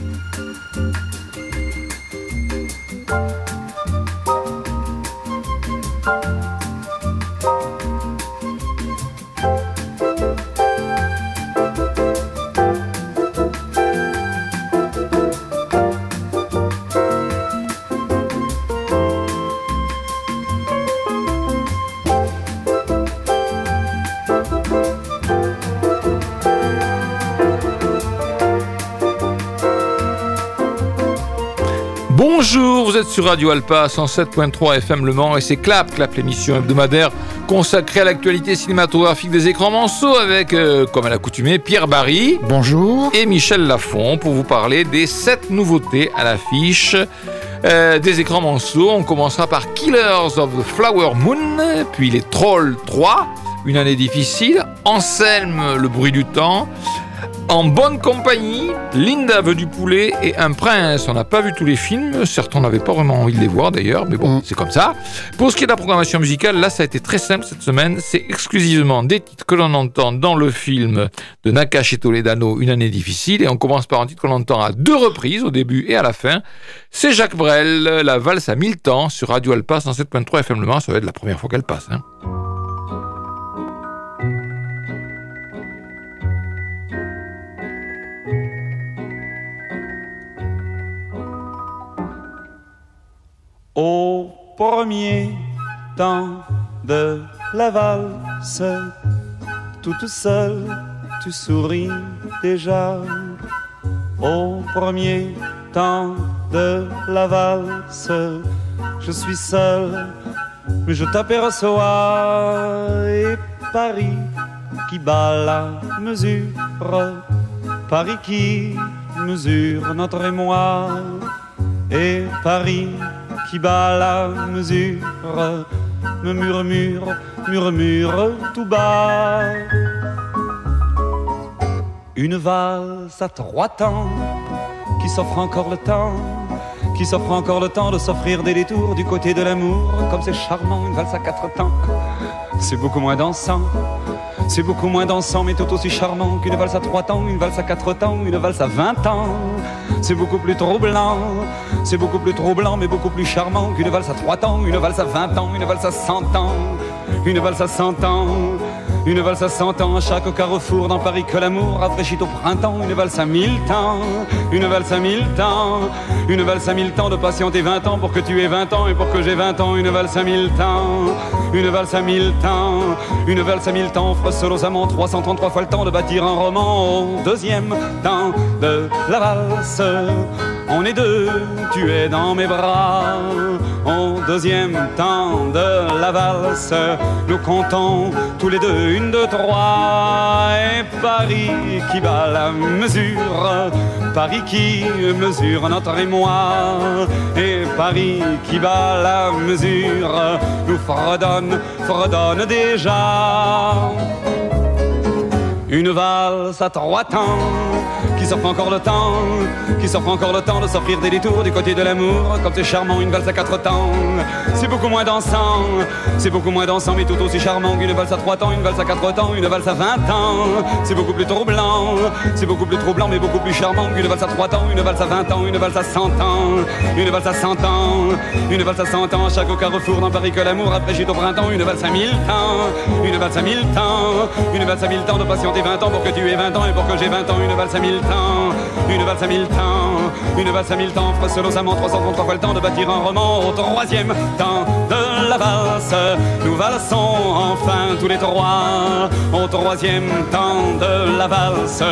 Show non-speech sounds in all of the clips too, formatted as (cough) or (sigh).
Bonjour, vous êtes sur Radio Alpa 107.3 FM Le Mans et c'est Clap, Clap l'émission hebdomadaire consacrée à l'actualité cinématographique des écrans manceaux avec, euh, comme à l'accoutumée, Pierre Barry. Bonjour. Et Michel Lafont pour vous parler des 7 nouveautés à l'affiche euh, des écrans manceaux. On commencera par Killers of the Flower Moon, puis Les Trolls 3, Une année difficile, Anselme, Le bruit du temps, en bonne compagnie, Linda veut du poulet et un prince. On n'a pas vu tous les films, certains n'avaient pas vraiment envie de les voir d'ailleurs, mais bon, mm. c'est comme ça. Pour ce qui est de la programmation musicale, là ça a été très simple cette semaine. C'est exclusivement des titres que l'on entend dans le film de Nakash et Toledano, Une année difficile. Et on commence par un titre qu'on entend à deux reprises, au début et à la fin. C'est Jacques Brel, la valse à mille temps sur Radio Alpa 107.3 FM Le Mans. Ça va être la première fois qu'elle passe. Hein. Au premier temps de la valse, toute seule, tu souris déjà. Au premier temps de la valse, je suis seul, mais je t'aperçois. Et Paris qui bat la mesure, Paris qui mesure notre émoi, et Paris qui bat la mesure me murmure, murmure tout bas. Une valse à trois temps qui s'offre encore le temps, qui s'offre encore le temps de s'offrir des détours du côté de l'amour, comme c'est charmant, une valse à quatre temps. C'est beaucoup moins dansant, c'est beaucoup moins dansant, mais tout aussi charmant qu'une valse à trois temps, une valse à quatre temps, une valse à vingt ans. C'est beaucoup plus troublant, c'est beaucoup plus troublant, mais beaucoup plus charmant qu'une valse à trois temps, une valse à vingt ans, une valse à cent ans, une valse à cent ans. Une valse à cent ans chaque carrefour dans Paris que l'amour rafraîchit au printemps. Une valse à mille temps, une valse à mille temps, une valse à mille temps de patienter vingt ans pour que tu aies vingt ans et pour que j'ai vingt ans. Une valse à mille temps, une valse à mille temps, une valse à mille temps offre aux amants 333 fois le temps de bâtir un roman deuxième temps de la valse. On est deux, tu es dans mes bras. Deuxième temps de la valse, nous comptons tous les deux une, deux, trois. Et Paris qui bat la mesure, Paris qui mesure notre émoi. Et Paris qui bat la mesure, nous fredonne, fredonne déjà. Une valse à trois temps s'offre encore le temps, qui s'offre encore le temps de s'offrir des détours du côté de l'amour. Comme c'est charmant, une valse à quatre temps, c'est beaucoup moins dansant, c'est beaucoup moins dansant, mais tout aussi charmant qu'une valse à trois temps, une valse à quatre temps, une valse à vingt ans. C'est beaucoup plus troublant, c'est beaucoup plus troublant, mais beaucoup plus charmant qu'une valse à trois temps, une valse à vingt ans, une valse à cent ans, une valse à cent ans, une valse à cent ans. À chaque carrefour dans Paris que l'amour après au printemps, une valse à mille temps, une valse à mille temps, une valse à mille temps de patienter 20 ans pour que tu aies 20 ans et pour que j'ai 20 ans. Une valse à mille temps, une valse à mille temps, une valse à mille temps. Amants 333 fois le temps de bâtir un roman. Au troisième temps de la valse, nous valsons enfin tous les trois. Au troisième temps de la valse,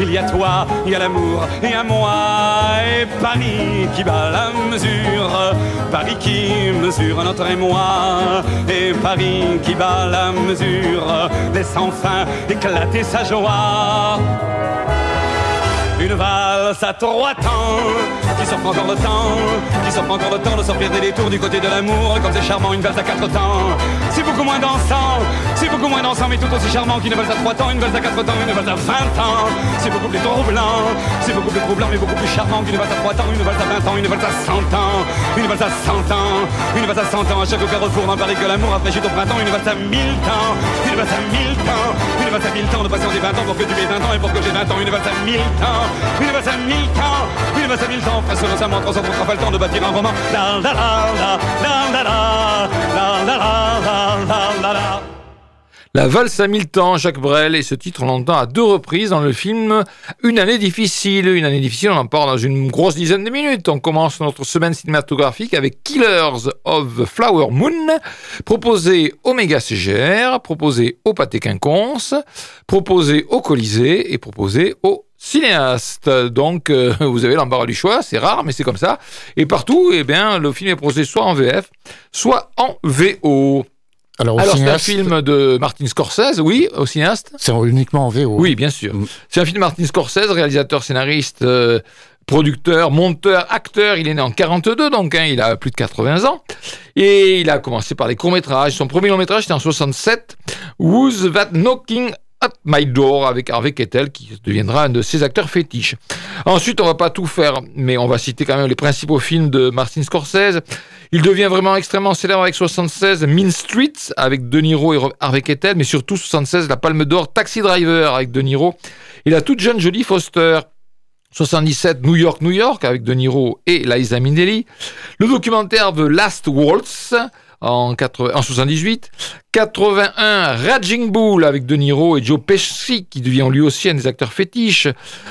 il y a toi, il y a l'amour et à moi. Et Paris qui bat la mesure, Paris qui mesure notre émoi. Et Paris qui bat la mesure, laisse enfin éclater sa joie. Une valse à trois temps qui s'offre encore le temps, qui s'offre encore le temps de sortir des détours du côté de l'amour. Comme c'est charmant, une valse à quatre temps. C'est beaucoup moins dansant, c'est beaucoup moins dansant, mais tout aussi charmant qu'une valse à trois temps, une valse à quatre temps, une valse à vingt ans. C'est beaucoup plus troublant, c'est beaucoup plus troublant, mais beaucoup plus charmant qu'une valse à trois temps, une valse à vingt ans, une valse à cent ans, une valse à cent ans, une valse à cent ans. À chaque carrefour dans Paris que l'amour a fraîchi au printemps, une valse à mille temps, une valse à mille temps, une valse à mille temps de patienter 20 ans pour que tu aies 20 ans et pour que j'ai 20 ans, une valse à mille temps, une valse à mille temps, une une à 5000 ans, fasse récemment 300 ans, pas le temps de bâtir un roman. La la la la la la la la la la la la la La valse à mille temps, Jacques Brel, et ce titre on l'entend à deux reprises dans le film Une année difficile. Une année difficile, on en parle dans une grosse dizaine de minutes. On commence notre semaine cinématographique avec Killers of the Flower Moon, proposé au Méga CGR, proposé au Pâté Quinconce, proposé au Colisée et proposé au cinéaste. Donc, euh, (laughs) vous avez l'embarras du choix, c'est rare, mais c'est comme ça. Et partout, eh bien, le film est proposé soit en VF, soit en VO. Alors, c'est un film de Martin Scorsese, oui, au cinéaste. c'est uniquement en VO. Oui, bien sûr. Mm. C'est un film de Martin Scorsese, réalisateur, scénariste, euh, producteur, monteur, acteur. Il est né en 42, donc hein, il a plus de 80 ans. Et il a commencé par les courts-métrages. Son premier long-métrage, c'était en 67. Who's That Knocking at My Door avec Harvey Keitel, qui deviendra un de ses acteurs fétiches. Ensuite, on va pas tout faire, mais on va citer quand même les principaux films de Martin Scorsese. Il devient vraiment extrêmement célèbre avec 76 Mean Streets avec De Niro et Harvey Keitel, mais surtout 76 la Palme d'Or Taxi Driver avec De Niro et la toute jeune Jodie Foster. 77 New York, New York avec De Niro et Liza Minnelli. Le documentaire The Last Waltz en, 80 en 78. 81 Raging Bull avec De Niro et Joe Pesci qui devient lui aussi un des acteurs fétiches.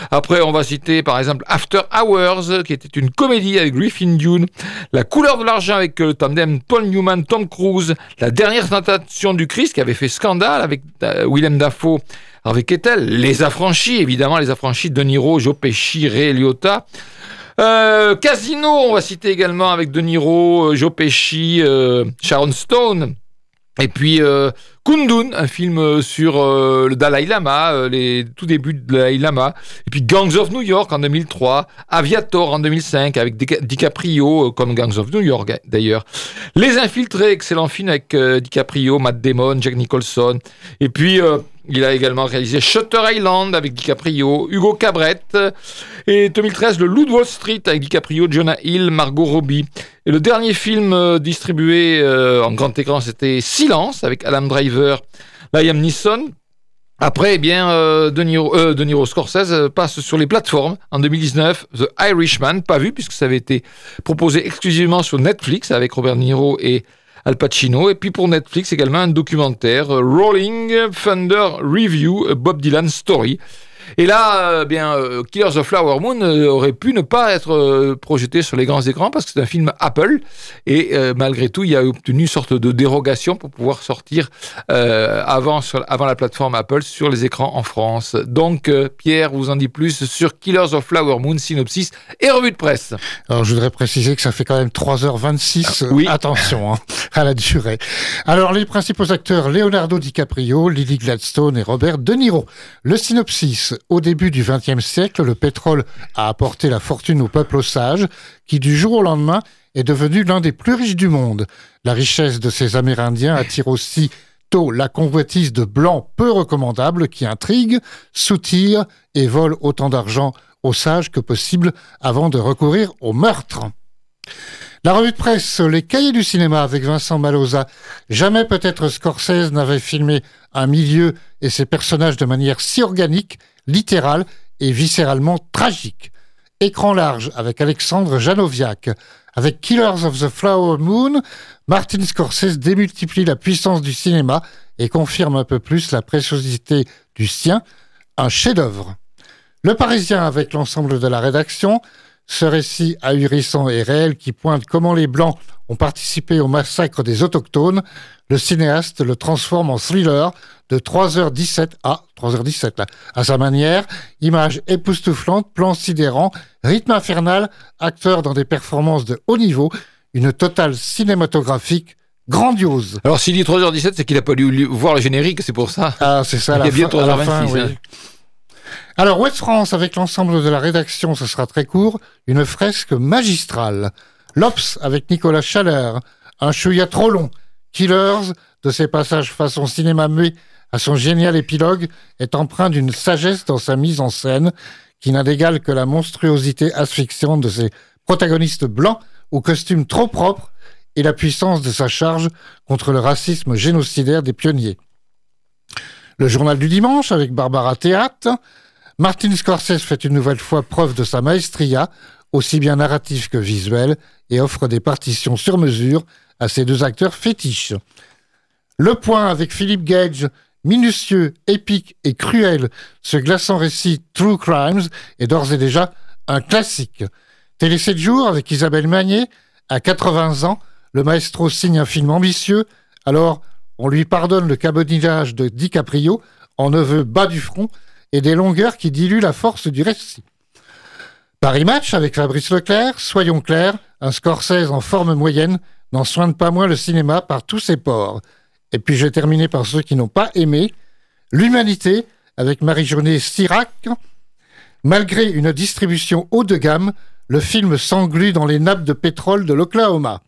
Après, on va citer par exemple After Hours qui était une comédie avec Griffin Dune. La couleur de l'argent avec euh, le tandem Paul Newman, Tom Cruise. La dernière tentation du Christ qui avait fait scandale avec euh, Willem Dafoe Harvey Keitel, Les Affranchis, évidemment, Les Affranchis, De Niro, Joe Pesci, Ray Liotta. Euh, Casino, on va citer également avec De Niro, euh, Joe Pesci, euh, Sharon Stone. Et puis Kundun, un film sur le Dalai Lama, les tout débuts du Dalai Lama. Et puis Gangs of New York en 2003, Aviator en 2005 avec Dica- DiCaprio, comme Gangs of New York hein, d'ailleurs. Les Infiltrés, excellent film avec DiCaprio, Matt Damon, Jack Nicholson. Et puis il a également réalisé Shutter Island avec DiCaprio, Hugo Cabret. Et 2013, Le Loup de Wall Street avec DiCaprio, Jonah Hill, Margot Robbie. Et le dernier film euh, distribué euh, en grand écran, c'était Silence avec Adam Driver, Liam Neeson. Après, eh bien, euh, De, euh, Scorsese passe sur les plateformes en 2019. The Irishman, pas vu puisque ça avait été proposé exclusivement sur Netflix avec Robert Niro et Al Pacino. Et puis pour Netflix également un documentaire Rolling Thunder Review, Bob Dylan Story. Et là, euh, bien, euh, Killers of Flower Moon euh, aurait pu ne pas être projeté sur les grands écrans parce que c'est un film Apple. Et malgré tout, il a obtenu une sorte de dérogation pour pouvoir sortir avant, sur, avant la plateforme Apple sur les écrans en France. Donc, Pierre vous en dit plus sur Killers of Flower Moon, synopsis et revue de presse. Alors, je voudrais préciser que ça fait quand même 3h26. Ah, oui. Attention hein, à la durée. Alors, les principaux acteurs, Leonardo DiCaprio, Lily Gladstone et Robert De Niro. Le synopsis. Au début du XXe siècle, le pétrole a apporté la fortune au peuple osage, qui du jour au lendemain est devenu l'un des plus riches du monde. La richesse de ces Amérindiens attire aussi tôt la convoitise de blancs peu recommandables qui intriguent, soutirent et volent autant d'argent aux sages que possible avant de recourir au meurtre. La revue de presse Les Cahiers du cinéma avec Vincent Maloza. Jamais peut-être Scorsese n'avait filmé un milieu et ses personnages de manière si organique, littérale et viscéralement tragique. Écran large avec Alexandre Janoviak. Avec Killers of the Flower Moon, Martin Scorsese démultiplie la puissance du cinéma et confirme un peu plus la préciosité du sien, un chef-d'œuvre. Le Parisien avec l'ensemble de la rédaction, ce récit ahurissant et réel qui pointe comment les Blancs ont participé au massacre des Autochtones, le cinéaste le transforme en thriller de 3h17 à 3h17 là, à sa manière, images époustouflantes, plans sidérants, rythme infernal, acteurs dans des performances de haut niveau, une totale cinématographique grandiose. Alors, s'il dit 3h17, c'est qu'il a pas dû voir le générique, c'est pour ça. Ah, c'est ça, Il la y a bien fin, à la 3h26, fin, oui. hein. Alors, Ouest France, avec l'ensemble de la rédaction, ce sera très court, une fresque magistrale. L'Obs, avec Nicolas Chaleur, un chouïa trop long. Killers, de ses passages façon cinéma muet à son génial épilogue, est empreint d'une sagesse dans sa mise en scène qui n'a d'égal que la monstruosité asphyxiante de ses protagonistes blancs aux costumes trop propres et la puissance de sa charge contre le racisme génocidaire des pionniers. Le journal du dimanche avec Barbara Théâtre. Martin Scorsese fait une nouvelle fois preuve de sa maestria aussi bien narratif que visuel, et offre des partitions sur mesure à ses deux acteurs fétiches. Le point avec Philippe Gage, minutieux, épique et cruel, ce glaçant récit True Crimes est d'ores et déjà un classique. Télé 7 jours avec Isabelle Magnier, à 80 ans, le maestro signe un film ambitieux, alors on lui pardonne le cabonnage de DiCaprio en neveu bas du front et des longueurs qui diluent la force du récit. Paris Match avec Fabrice Leclerc, soyons clairs, un Scorsese en forme moyenne n'en soigne pas moins le cinéma par tous ses ports. Et puis je vais par ceux qui n'ont pas aimé. L'Humanité avec Marie-Journée Sirac. Malgré une distribution haut de gamme, le film s'englue dans les nappes de pétrole de l'Oklahoma.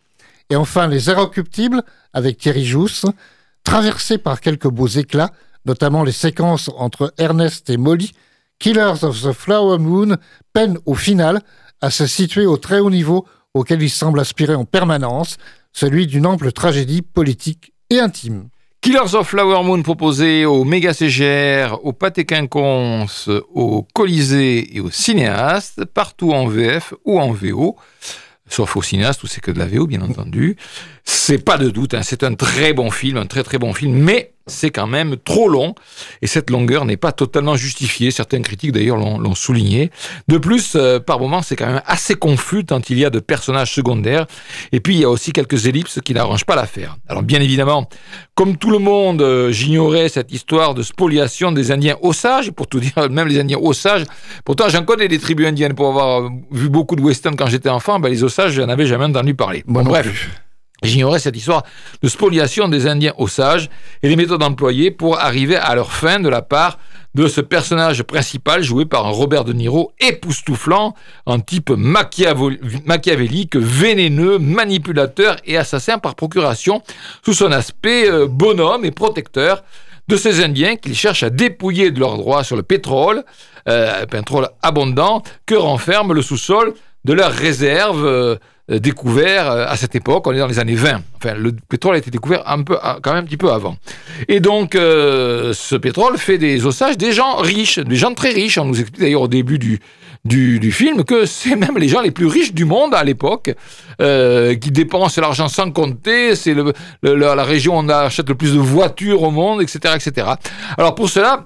Et enfin Les Inrecuptibles avec Thierry Jousse, traversé par quelques beaux éclats, notamment les séquences entre Ernest et Molly, Killers of the Flower Moon peine au final à se situer au très haut niveau auquel il semble aspirer en permanence, celui d'une ample tragédie politique et intime. Killers of Flower Moon proposé au Méga CGR, au Pâté Quinconce, au Colisée et au Cinéaste, partout en VF ou en VO sauf au cinéaste où c'est que de la VO, bien entendu. C'est pas de doute, hein, c'est un très bon film, un très très bon film, mais c'est quand même trop long et cette longueur n'est pas totalement justifiée. Certaines critiques d'ailleurs l'ont souligné. De plus, euh, par moments, c'est quand même assez confus tant il y a de personnages secondaires et puis il y a aussi quelques ellipses qui n'arrangent pas l'affaire. Alors bien évidemment, comme tout le monde, euh, j'ignorais cette histoire de spoliation des Indiens Osages, pour tout dire, même les Indiens Osages. Pourtant, j'en connais des tribus indiennes pour avoir vu beaucoup de westerns quand j'étais enfant. Ben, les Osages, je n'en avais jamais entendu parler. Bon, bref. J'ignorais cette histoire de spoliation des Indiens Osages et les méthodes employées pour arriver à leur fin de la part de ce personnage principal joué par un Robert De Niro époustouflant, un type machiavélique, vénéneux, manipulateur et assassin par procuration, sous son aspect euh, bonhomme et protecteur de ces Indiens qu'il cherche à dépouiller de leurs droits sur le pétrole, euh, pétrole abondant, que renferme le sous-sol de leurs réserves. Euh, découvert euh, à cette époque, on est dans les années 20. Enfin, le pétrole a été découvert un peu, quand même un petit peu avant. Et donc, euh, ce pétrole fait des ossages des gens riches, des gens très riches. On nous explique d'ailleurs au début du, du, film que c'est (laughs) même les gens les plus riches du monde à l'époque qui dépensent l'argent sans compter. C'est le, la région où on achète le plus de voitures au monde, etc., etc. Alors pour cela,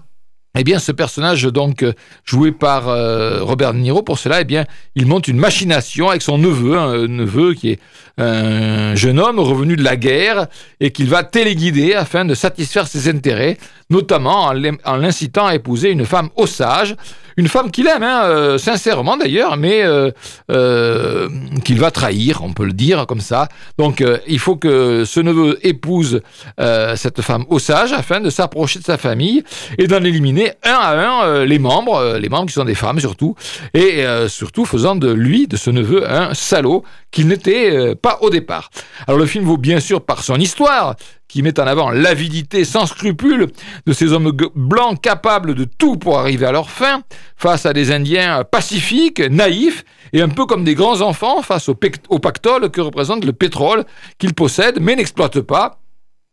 eh bien, ce personnage, donc, euh, joué par euh, Robert Niro, pour cela, eh bien, il monte une machination avec son neveu, un neveu qui est un jeune homme revenu de la guerre et qu'il va téléguider afin de satisfaire ses intérêts, notamment en l'incitant à épouser une femme osage, une femme qu'il aime, hein, euh, sincèrement d'ailleurs, mais euh, euh, qu'il va trahir, on peut le dire comme ça. Donc il faut que ce neveu épouse cette femme osage afin de s'approcher de sa famille et d'en éliminer un à un les membres, les membres qui sont des femmes surtout, et surtout faisant de lui, de ce neveu, un salaud qu'il n'était pas au départ. Alors le film vaut bien sûr par son histoire, qui met en avant l'avidité sans scrupule de ces hommes blancs capables de tout pour arriver à leur fin, face à des Indiens pacifiques, naïfs, et un peu comme des grands enfants face au, au pactole que représente le pétrole qu'ils possèdent mais n'exploitent pas,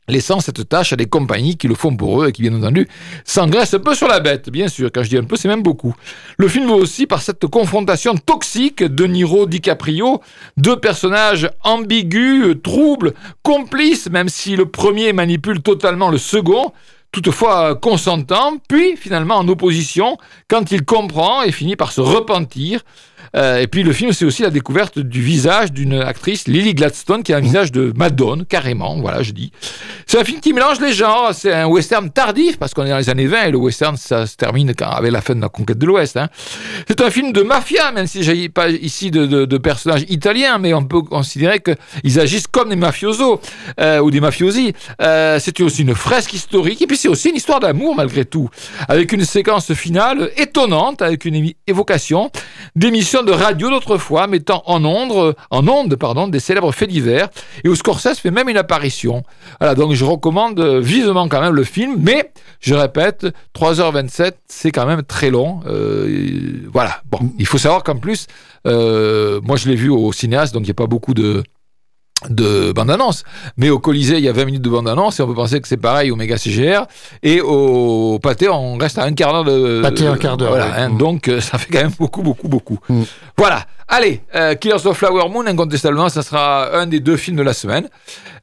laissant cette tâche à des compagnies qui le font pour eux et qui, bien entendu, s'engraissent un peu sur la bête, bien sûr. Quand je dis un peu, c'est même beaucoup. Le film aussi par cette confrontation toxique de Niro DiCaprio, deux personnages ambigus, troubles, complices, même si le premier manipule totalement le second, toutefois consentant, puis finalement en opposition quand il comprend et finit par se repentir euh, et puis le film, c'est aussi la découverte du visage d'une actrice, Lily Gladstone, qui a un visage de Madone, carrément, voilà, je dis. C'est un film qui mélange les genres, c'est un western tardif, parce qu'on est dans les années 20, et le western, ça se termine quand, avec la fin de la conquête de l'Ouest. Hein. C'est un film de mafia, même si j'ai pas ici de, personnages italiens, mais on peut considérer qu'ils agissent comme des mafiosos, euh, ou des mafiosi. Euh, c'est aussi une fresque historique, et puis c'est aussi une histoire d'amour, malgré tout, avec une séquence finale étonnante, avec une évocation d'émissions de radio d'autrefois mettant en onde, en onde pardon, des célèbres faits divers et où Scorsese fait même une apparition. Voilà, donc je recommande vivement quand même le film, mais je répète, 3h27, c'est quand même très long. Euh, voilà, bon, il faut savoir qu'en plus, euh, moi je l'ai vu au cinéaste, donc il n'y a pas beaucoup de de bande-annonce. Mais au Colisée, il y a 20 minutes de bande-annonce et on peut penser que c'est pareil au Méga CGR. Et au Pâté, on reste à un quart d'heure de... Pâté, un quart d'heure. Voilà, hein, donc euh, ça fait quand même beaucoup, beaucoup, beaucoup. Mm. Voilà. Allez, euh, Killers of Flower Moon, incontestablement, ça sera un des deux films de la semaine.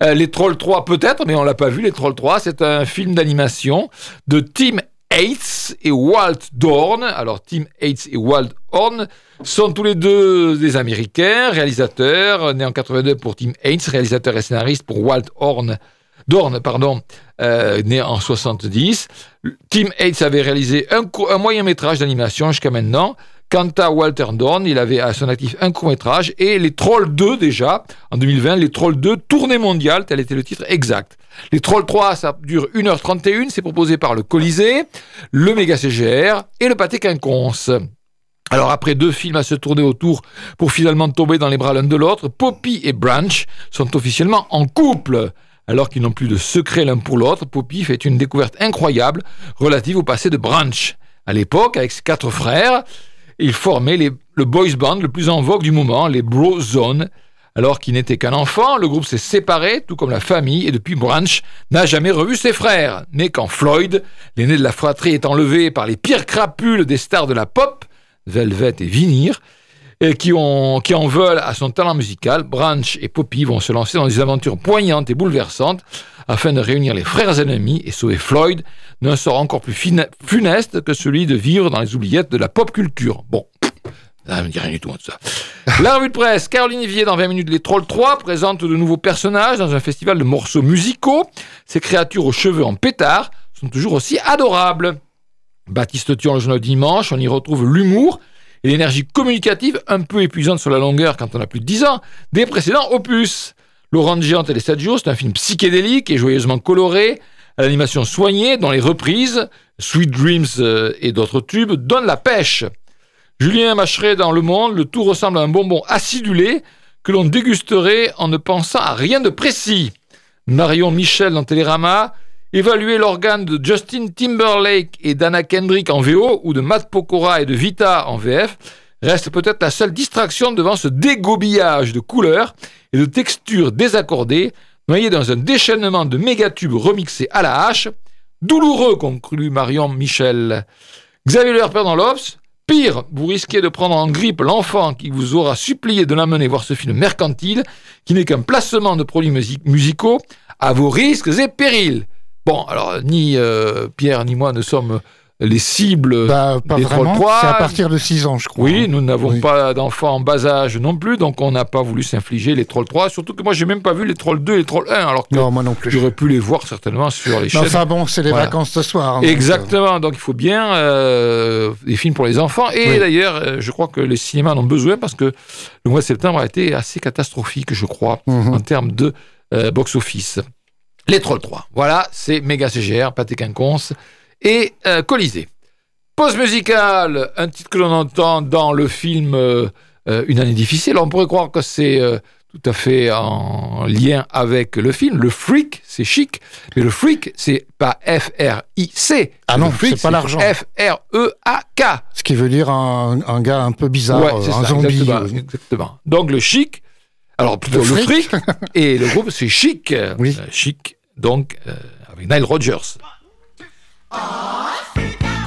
Euh, les Trolls 3 peut-être, mais on l'a pas vu. Les Trolls 3, c'est un film d'animation de Tim Hates et Walt Dorn. Alors Tim Hates et Walt Dorn sont tous les deux des Américains, réalisateurs, nés en 82 pour Tim Hates, réalisateur et scénariste pour Walt Horn. Dorn, pardon, euh, né en 70. Tim Hates avait réalisé un, un moyen métrage d'animation jusqu'à maintenant. Quant à Walter Dorn, il avait à son actif un court métrage et Les Trolls 2 déjà, en 2020, Les Trolls 2, tournée mondiale, tel était le titre exact. Les Trolls 3, ça dure 1h31, c'est proposé par le Colisée, le Méga CGR et le Pâté Quinconce. Alors après deux films à se tourner autour pour finalement tomber dans les bras l'un de l'autre, Poppy et Branch sont officiellement en couple. Alors qu'ils n'ont plus de secret l'un pour l'autre, Poppy fait une découverte incroyable relative au passé de Branch. À l'époque, avec ses quatre frères, il formait le boys band le plus en vogue du moment, les Bro Zone. Alors qu'il n'était qu'un enfant, le groupe s'est séparé, tout comme la famille, et depuis Branch n'a jamais revu ses frères. Né quand Floyd, l'aîné de la fratrie, est enlevé par les pires crapules des stars de la pop, Velvet et Vinir, et qui, qui en veulent à son talent musical, Branch et Poppy vont se lancer dans des aventures poignantes et bouleversantes afin de réunir les frères ennemis et sauver Floyd d'un sort encore plus funeste que celui de vivre dans les oubliettes de la pop culture. Bon, tout, hein. (laughs) La revue de presse, Caroline Vivier dans 20 minutes, les Trolls 3 présente de nouveaux personnages dans un festival de morceaux musicaux. Ces créatures aux cheveux en pétard sont toujours aussi adorables. Baptiste Thion, le journal dimanche, on y retrouve l'humour et l'énergie communicative un peu épuisante sur la longueur quand on a plus de 10 ans des précédents opus. Laurent Géante et les 7 jours, c'est un film psychédélique et joyeusement coloré, à l'animation soignée, dont les reprises, Sweet Dreams euh, et d'autres tubes, donnent la pêche. Julien Macheret dans Le Monde, le tout ressemble à un bonbon acidulé que l'on dégusterait en ne pensant à rien de précis. Marion Michel dans Télérama, évaluer l'organe de Justin Timberlake et d'Anna Kendrick en VO ou de Matt Pokora et de Vita en VF reste peut-être la seule distraction devant ce dégobillage de couleurs et de textures désaccordées, noyées dans un déchaînement de mégatubes remixés à la hache. Douloureux, conclut Marion Michel. Xavier Lerper dans l'Obs. Pire, vous risquez de prendre en grippe l'enfant qui vous aura supplié de l'amener voir ce film mercantile, qui n'est qu'un placement de produits musicaux, à vos risques et périls. Bon, alors, ni euh, Pierre ni moi ne sommes les cibles bah, pas des vraiment. 3. C'est à partir de 6 ans, je crois. Oui, nous n'avons Oui. pas d'enfants en bas âge non plus, donc on n'a pas voulu s'infliger les Trolls 3. Surtout que moi, j'ai même pas vu les Trolls 2 et les Trolls 1, alors que Non, moi non plus. j'aurais pu les voir certainement sur les chaînes. enfin bon, c'est les Voilà. vacances ce soir. hein, Exactement, donc il faut bien euh, des films pour les enfants. Et Oui. d'ailleurs, euh, je crois que les cinémas en ont besoin parce que le mois de septembre a été assez catastrophique, je crois, mhm. en termes de euh, box-office. Les Trolls 3. Voilà, c'est méga CGR, Pâté Quinconce et euh, Colisée. Pause musicale, un titre que l'on entend dans le film euh, euh, Une année difficile. On pourrait croire que c'est euh, tout à fait en lien avec le film. Le freak, c'est chic, mais le freak, c'est pas F-R-I-C. Ah non, c'est pas l'argent. F-R-E-A-K. Ce qui veut dire un, un gars un peu bizarre, Ouais, un ça, zombie. exactement, exactement. Donc le chic, alors plutôt Le le fric. et le groupe c'est chic. Oui. Euh, chic, donc avec Nile Rodgers. C'est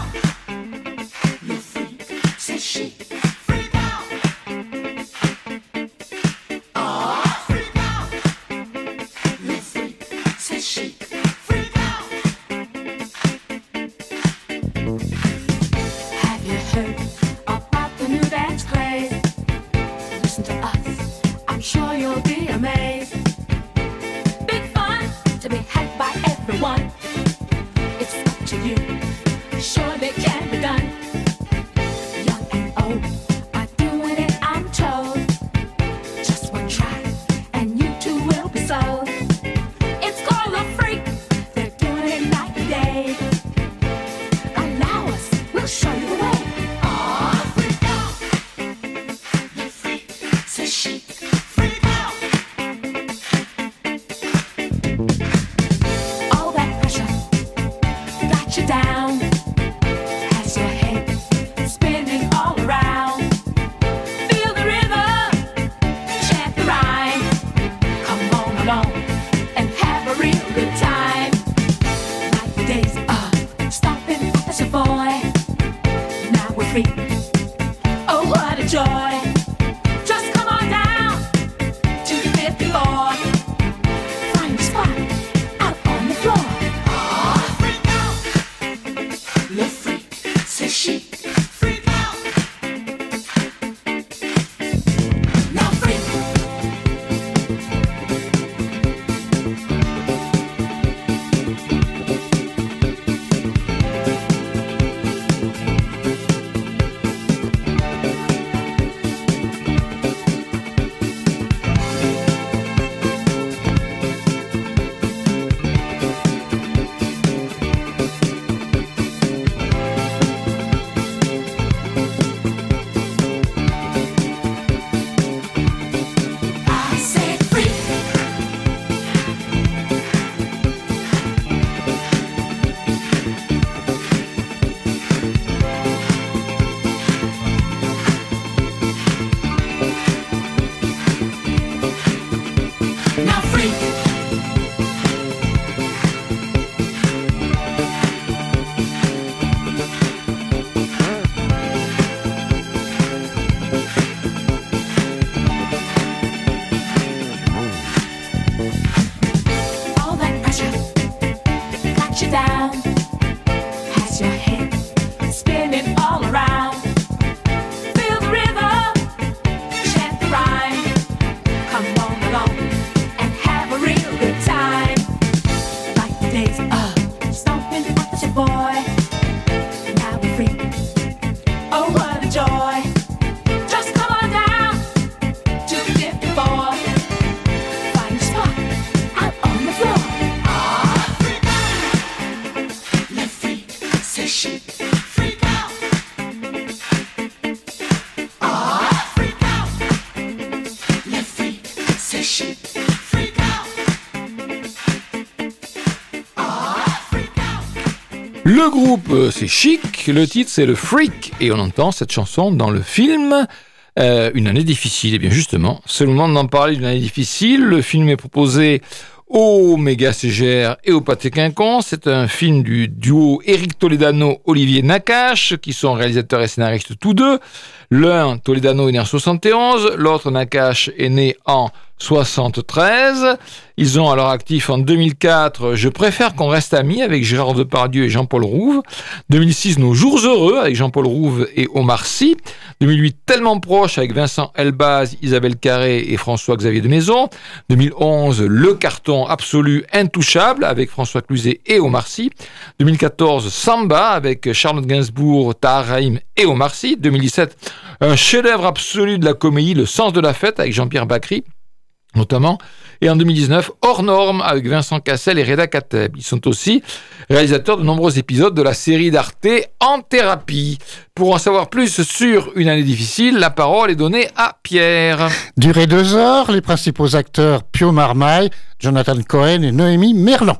Le groupe, euh, c'est Chic, le titre, c'est le Freak, et on entend cette chanson dans le film euh, Une année difficile. Et bien justement, c'est le moment d'en parler d'une année difficile. Le film est proposé au Méga CGR et au Pâté Quinconce. C'est un film du duo Eric Toledano-Olivier Nakache, qui sont réalisateurs et scénaristes tous deux. L'un, Toledano, est né en 71, l'autre, Nakache, est né en 73. Ils ont leur actif en 2004 Je préfère qu'on reste amis avec Gérard Depardieu et Jean-Paul Rouve. 2006 Nos jours heureux avec Jean-Paul Rouve et Omar Sy. 2008 Tellement proche avec Vincent Elbaz, Isabelle Carré et François-Xavier de Maison. 2011 Le carton absolu intouchable avec François Cluzet et Omar Sy. 2014 Samba avec Charlotte Gainsbourg, Tahar Rahim et Omar Sy. 2017 un chef-d'œuvre absolu de la comédie Le sens de la fête avec Jean-Pierre Bacry notamment, et en 2019, Hors Norme avec Vincent Cassel et Reda Kateb. Ils sont aussi réalisateurs de nombreux épisodes de la série d'Arte En Thérapie. Pour en savoir plus sur Une année difficile, la parole est donnée à Pierre. Durée deux heures, les principaux acteurs Pio Marmaille, Jonathan Cohen et Noémie Merlan.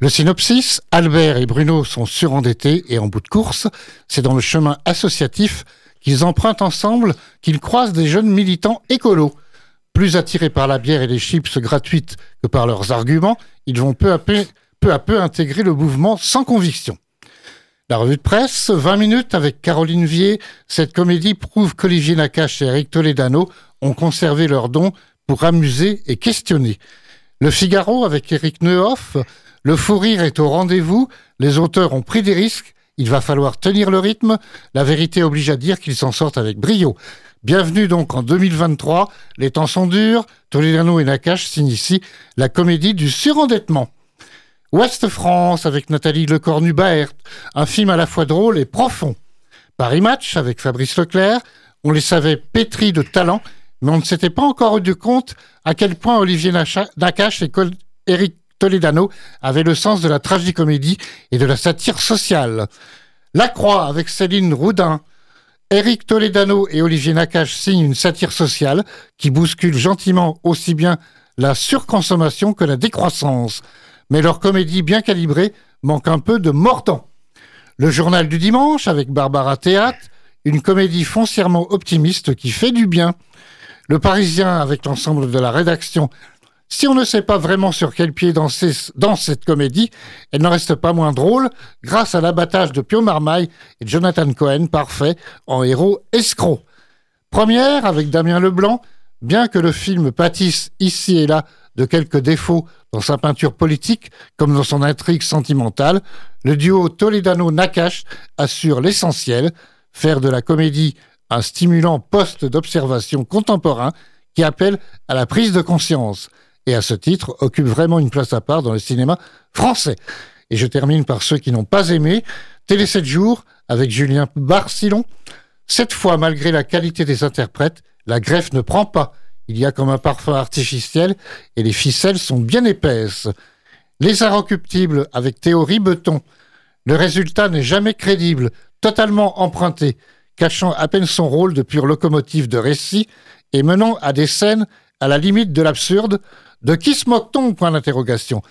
Le synopsis, Albert et Bruno sont surendettés et en bout de course. C'est dans le chemin associatif qu'ils empruntent ensemble qu'ils croisent des jeunes militants écolos. Plus attirés par la bière et les chips gratuites que par leurs arguments, ils vont peu à peu, intégrer le mouvement sans conviction. La revue de presse, 20 minutes avec Caroline Vier. Cette comédie prouve qu'Olivier Nakache et Eric Toledano ont conservé leur don pour amuser et questionner. Le Figaro avec Eric Neuhoff. Le fou rire est au rendez-vous. Les auteurs ont pris des risques. Il va falloir tenir le rythme. La vérité oblige à dire qu'ils s'en sortent avec brio. Bienvenue donc en 2023. Les temps sont durs. Toledano et Nakache signent ici la comédie du surendettement. Ouest France avec Nathalie Lecornu-Baert, un film à la fois drôle et profond. Paris Match avec Fabrice Leclerc, on les savait pétris de talent, mais on ne s'était pas encore rendu compte à quel point Olivier Nakache et Eric Toledano avaient le sens de la tragicomédie et de la satire sociale. La Croix avec Céline Roudin, Eric Toledano et Olivier Nakache signent une satire sociale qui bouscule gentiment aussi bien la surconsommation que la décroissance. Mais leur comédie bien calibrée manque un peu de mordant. Le journal du dimanche avec Barbara Théâtre, une comédie foncièrement optimiste qui fait du bien. Le Parisien avec l'ensemble de la rédaction si on ne sait pas vraiment sur quel pied danser dans cette comédie, elle ne reste pas moins drôle grâce à l'abattage de Pio Marmaille et Jonathan Cohen, parfait, en héros escrocs. Première avec Damien Leblanc, bien que le film pâtisse ici et là de quelques défauts dans sa peinture politique comme dans son intrigue sentimentale, le duo Toledano-Nakash assure l'essentiel, faire de la comédie un stimulant poste d'observation contemporain qui appelle à la prise de conscience et à ce titre occupe vraiment une place à part dans le cinéma français. Et je termine par ceux qui n'ont pas aimé. Télé 7 jours avec Julien Barcillon. Cette fois, malgré la qualité des interprètes, la greffe ne prend pas. Il y a comme un parfum artificiel et les ficelles sont bien épaisses. Les Inrecuptibles avec Théorie Beton. Le résultat n'est jamais crédible, totalement emprunté, cachant à peine son rôle de pure locomotive de récit et menant à des scènes à la limite de l'absurde, de qui se moque-t-on? Point d'interrogation.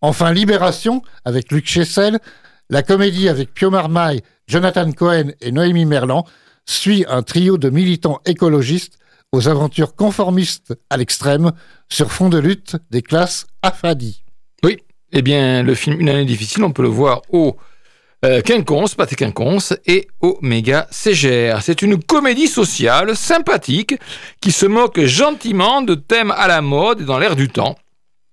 Enfin, Libération, avec Luc Chessel, la comédie avec Pio Marmaille, Jonathan Cohen et Noémie Merlan, suit un trio de militants écologistes aux aventures conformistes à l'extrême sur fond de lutte des classes affadies. Oui, eh bien, le film Une année difficile, on peut le voir au euh, Quinconce, Pâté Quinconce et au Méga CGR. C'est une comédie sociale sympathique qui se moque gentiment de thèmes à la mode et dans l'air du temps.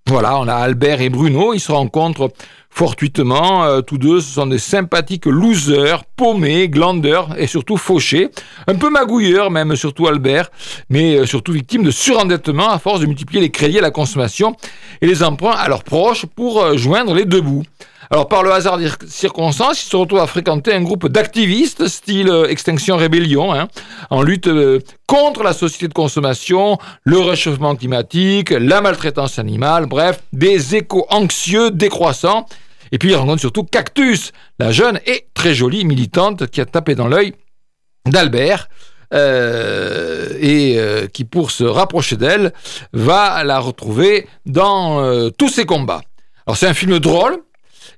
Voilà, on a Albert et Bruno, ils se rencontrent fortuitement. Euh, tous deux, ce sont des sympathiques losers, paumés, glandeurs et surtout fauchés. Un peu magouilleurs même, surtout Albert, mais euh, surtout victime de surendettement à force de multiplier les crédits à la consommation et les emprunts à leurs proches pour joindre les deux bouts. Alors, par le hasard des circonstances, il se retrouve à fréquenter un groupe d'activistes, style euh, Extinction Rébellion, hein, en lutte euh, contre la société de consommation, le réchauffement climatique, la maltraitance animale, bref, des échos anxieux décroissants. Et puis, il rencontre surtout Cactus, la jeune et très jolie militante qui a tapé dans l'œil d'Albert. Euh, et qui, pour se rapprocher d'elle, va la retrouver dans tous ses combats. Alors c'est un film drôle,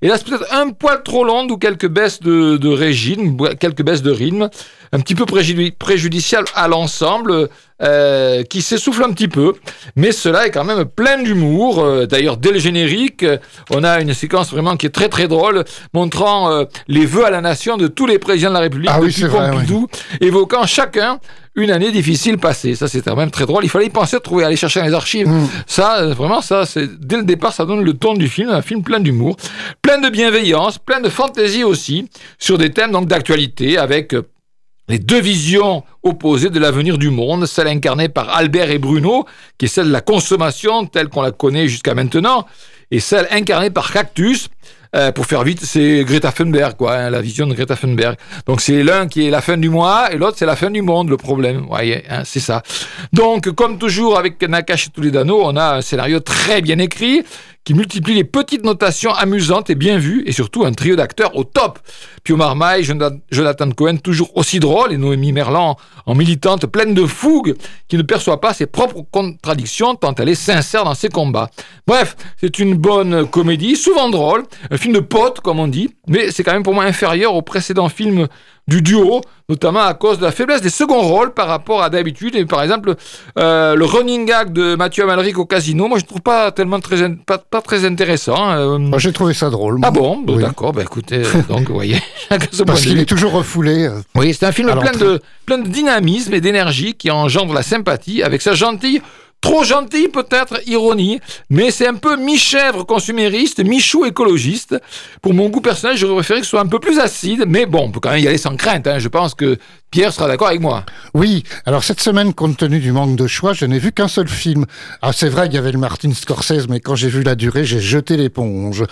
Et là, c'est peut-être un poil trop long, ou quelques baisses de, de régime, quelques baisses de rythme, un petit peu préjudi- préjudiciable à l'ensemble, euh, qui s'essouffle un petit peu. Mais cela est quand même plein d'humour. Euh, D'ailleurs, dès le générique, euh, on a une séquence vraiment qui est très très drôle, montrant euh, les vœux à la nation de tous les présidents de la République Ah oui, depuis vrai, Pompidou, évoquant chacun une année difficile passée. Ça, c'est quand même très drôle. Il fallait y penser, trouver, aller chercher dans les archives. Mm. Ça, vraiment, ça, c'est dès le départ, ça donne le ton du film. Un film plein d'humour, plein de bienveillance, plein de fantaisie aussi, sur des thèmes donc d'actualité, avec les deux visions opposées de l'avenir du monde, celle incarnée par Albert et Bruno, qui est celle de la consommation telle qu'on la connaît jusqu'à maintenant, et celle incarnée par Cactus. euh, pour faire vite, c'est Greta Thunberg, quoi, hein, la vision de Greta Thunberg. Donc c'est l'un qui est la fin du mois et l'autre c'est la fin du monde, le problème. Voyez, hein, c'est ça. Donc, comme toujours avec Nakash et Toledano, on a un scénario très bien écrit qui multiplie les petites notations amusantes et bien vues, et surtout un trio d'acteurs au top. Pio Marmaille, Jonathan- Cohen, toujours aussi drôle, et Noémie Merlan en militante pleine de fougue, qui ne perçoit pas ses propres contradictions tant elle est sincère dans ses combats. Bref, c'est une bonne comédie, souvent drôle, un film de potes, comme on dit, mais c'est quand même pour moi inférieur au précédent film du duo, notamment à cause de la faiblesse des seconds rôles par rapport à d'habitude. Et par exemple, euh, le running gag de Mathieu Amalric au casino, moi je trouve pas tellement très, pas, pas très intéressant. euh. Moi, j'ai trouvé ça drôle. moi. ah bon, Oui. d'accord, bah écoutez, (laughs) donc vous voyez, (laughs) Parce qu'il est toujours refoulé. euh. Oui, c'est un film plein de, plein de dynamisme et d'énergie qui engendre la sympathie avec sa gentille, trop gentille peut-être, ironie, mais c'est un peu mi-chèvre consumériste, mi-chou écologiste. Pour mon goût personnel, j'aurais préféré que ce soit un peu plus acide, mais bon, on peut quand même y aller sans crainte. hein. Je pense que Pierre sera d'accord avec moi. Oui, alors cette semaine, compte tenu du manque de choix, je n'ai vu qu'un seul film. Ah, c'est vrai qu'il y avait le Martin Scorsese, mais quand j'ai vu la durée, j'ai jeté l'éponge.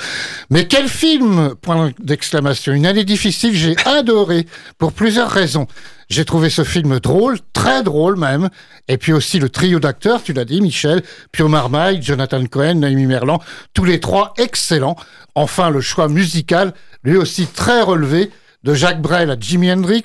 Mais quel film? Point d'exclamation. Une année difficile, j'ai adoré, pour plusieurs raisons. J'ai trouvé ce film drôle, très drôle même, et puis aussi le trio d'acteurs, tu l'as dit, Michel, Pio Marmaille, Jonathan Cohen, Naomi Merlan, tous les trois excellents. Enfin, le choix musical, lui aussi très relevé, de Jacques Brel à Jimi Hendrix,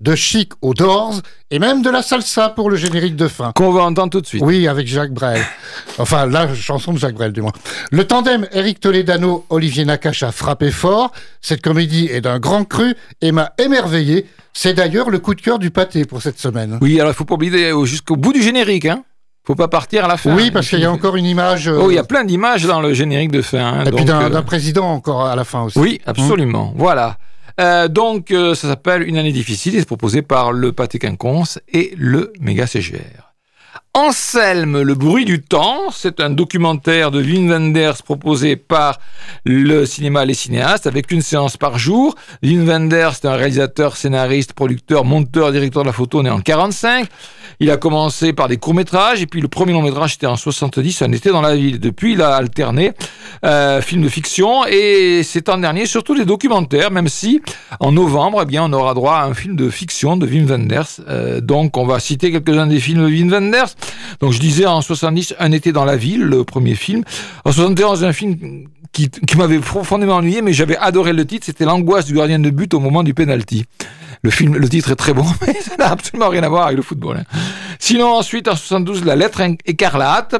de Chic aux Doors, et même de la salsa pour le générique de fin. Qu'on va entendre tout de suite. Oui, avec Jacques Brel. (laughs) Enfin, la chanson de Jacques Brel, du moins. Le tandem Eric Toledano, Olivier Nakache a frappé fort. Cette comédie est d'un grand cru et m'a émerveillé. C'est d'ailleurs le coup de cœur du pâté pour cette semaine. Oui, alors il faut pas oublier d'aller jusqu'au bout du générique, hein. Faut pas partir à la fin. Oui, parce qu'il y a encore une image. euh, Oh, il y a plein d'images dans le générique de fin. hein, et puis d'un euh, d'un président encore à la fin aussi. Oui, absolument. Voilà. Euh, donc, euh, ça s'appelle Une année difficile et c'est proposé par le Pâté Quinconce et le Méga CGR. Anselme, le bruit du temps, c'est un documentaire de Wim Wenders proposé par le cinéma Les Cinéastes avec une séance par jour. Wim Wenders, c'est un réalisateur, scénariste, producteur, monteur, directeur de la photo né en 45. Il a commencé par des courts-métrages et puis le premier long-métrage c'était en 70, Un été dans la ville. Depuis, il a alterné euh, films de fiction et c'est en dernier surtout des documentaires, même si en novembre, eh bien, on aura droit à un film de fiction de Wim Wenders. Euh, donc, on va citer quelques-uns des films de Wim Wenders. Donc, je disais en 70, Un été dans la ville, le premier film. En 71, un film qui, m'avait profondément ennuyé, mais j'avais adoré le titre. C'était l'angoisse du gardien de but au moment du penalty. Le titre est très bon, (laughs) mais ça n'a absolument rien à voir avec le football. hein. Sinon, ensuite, en 72, La lettre écarlate.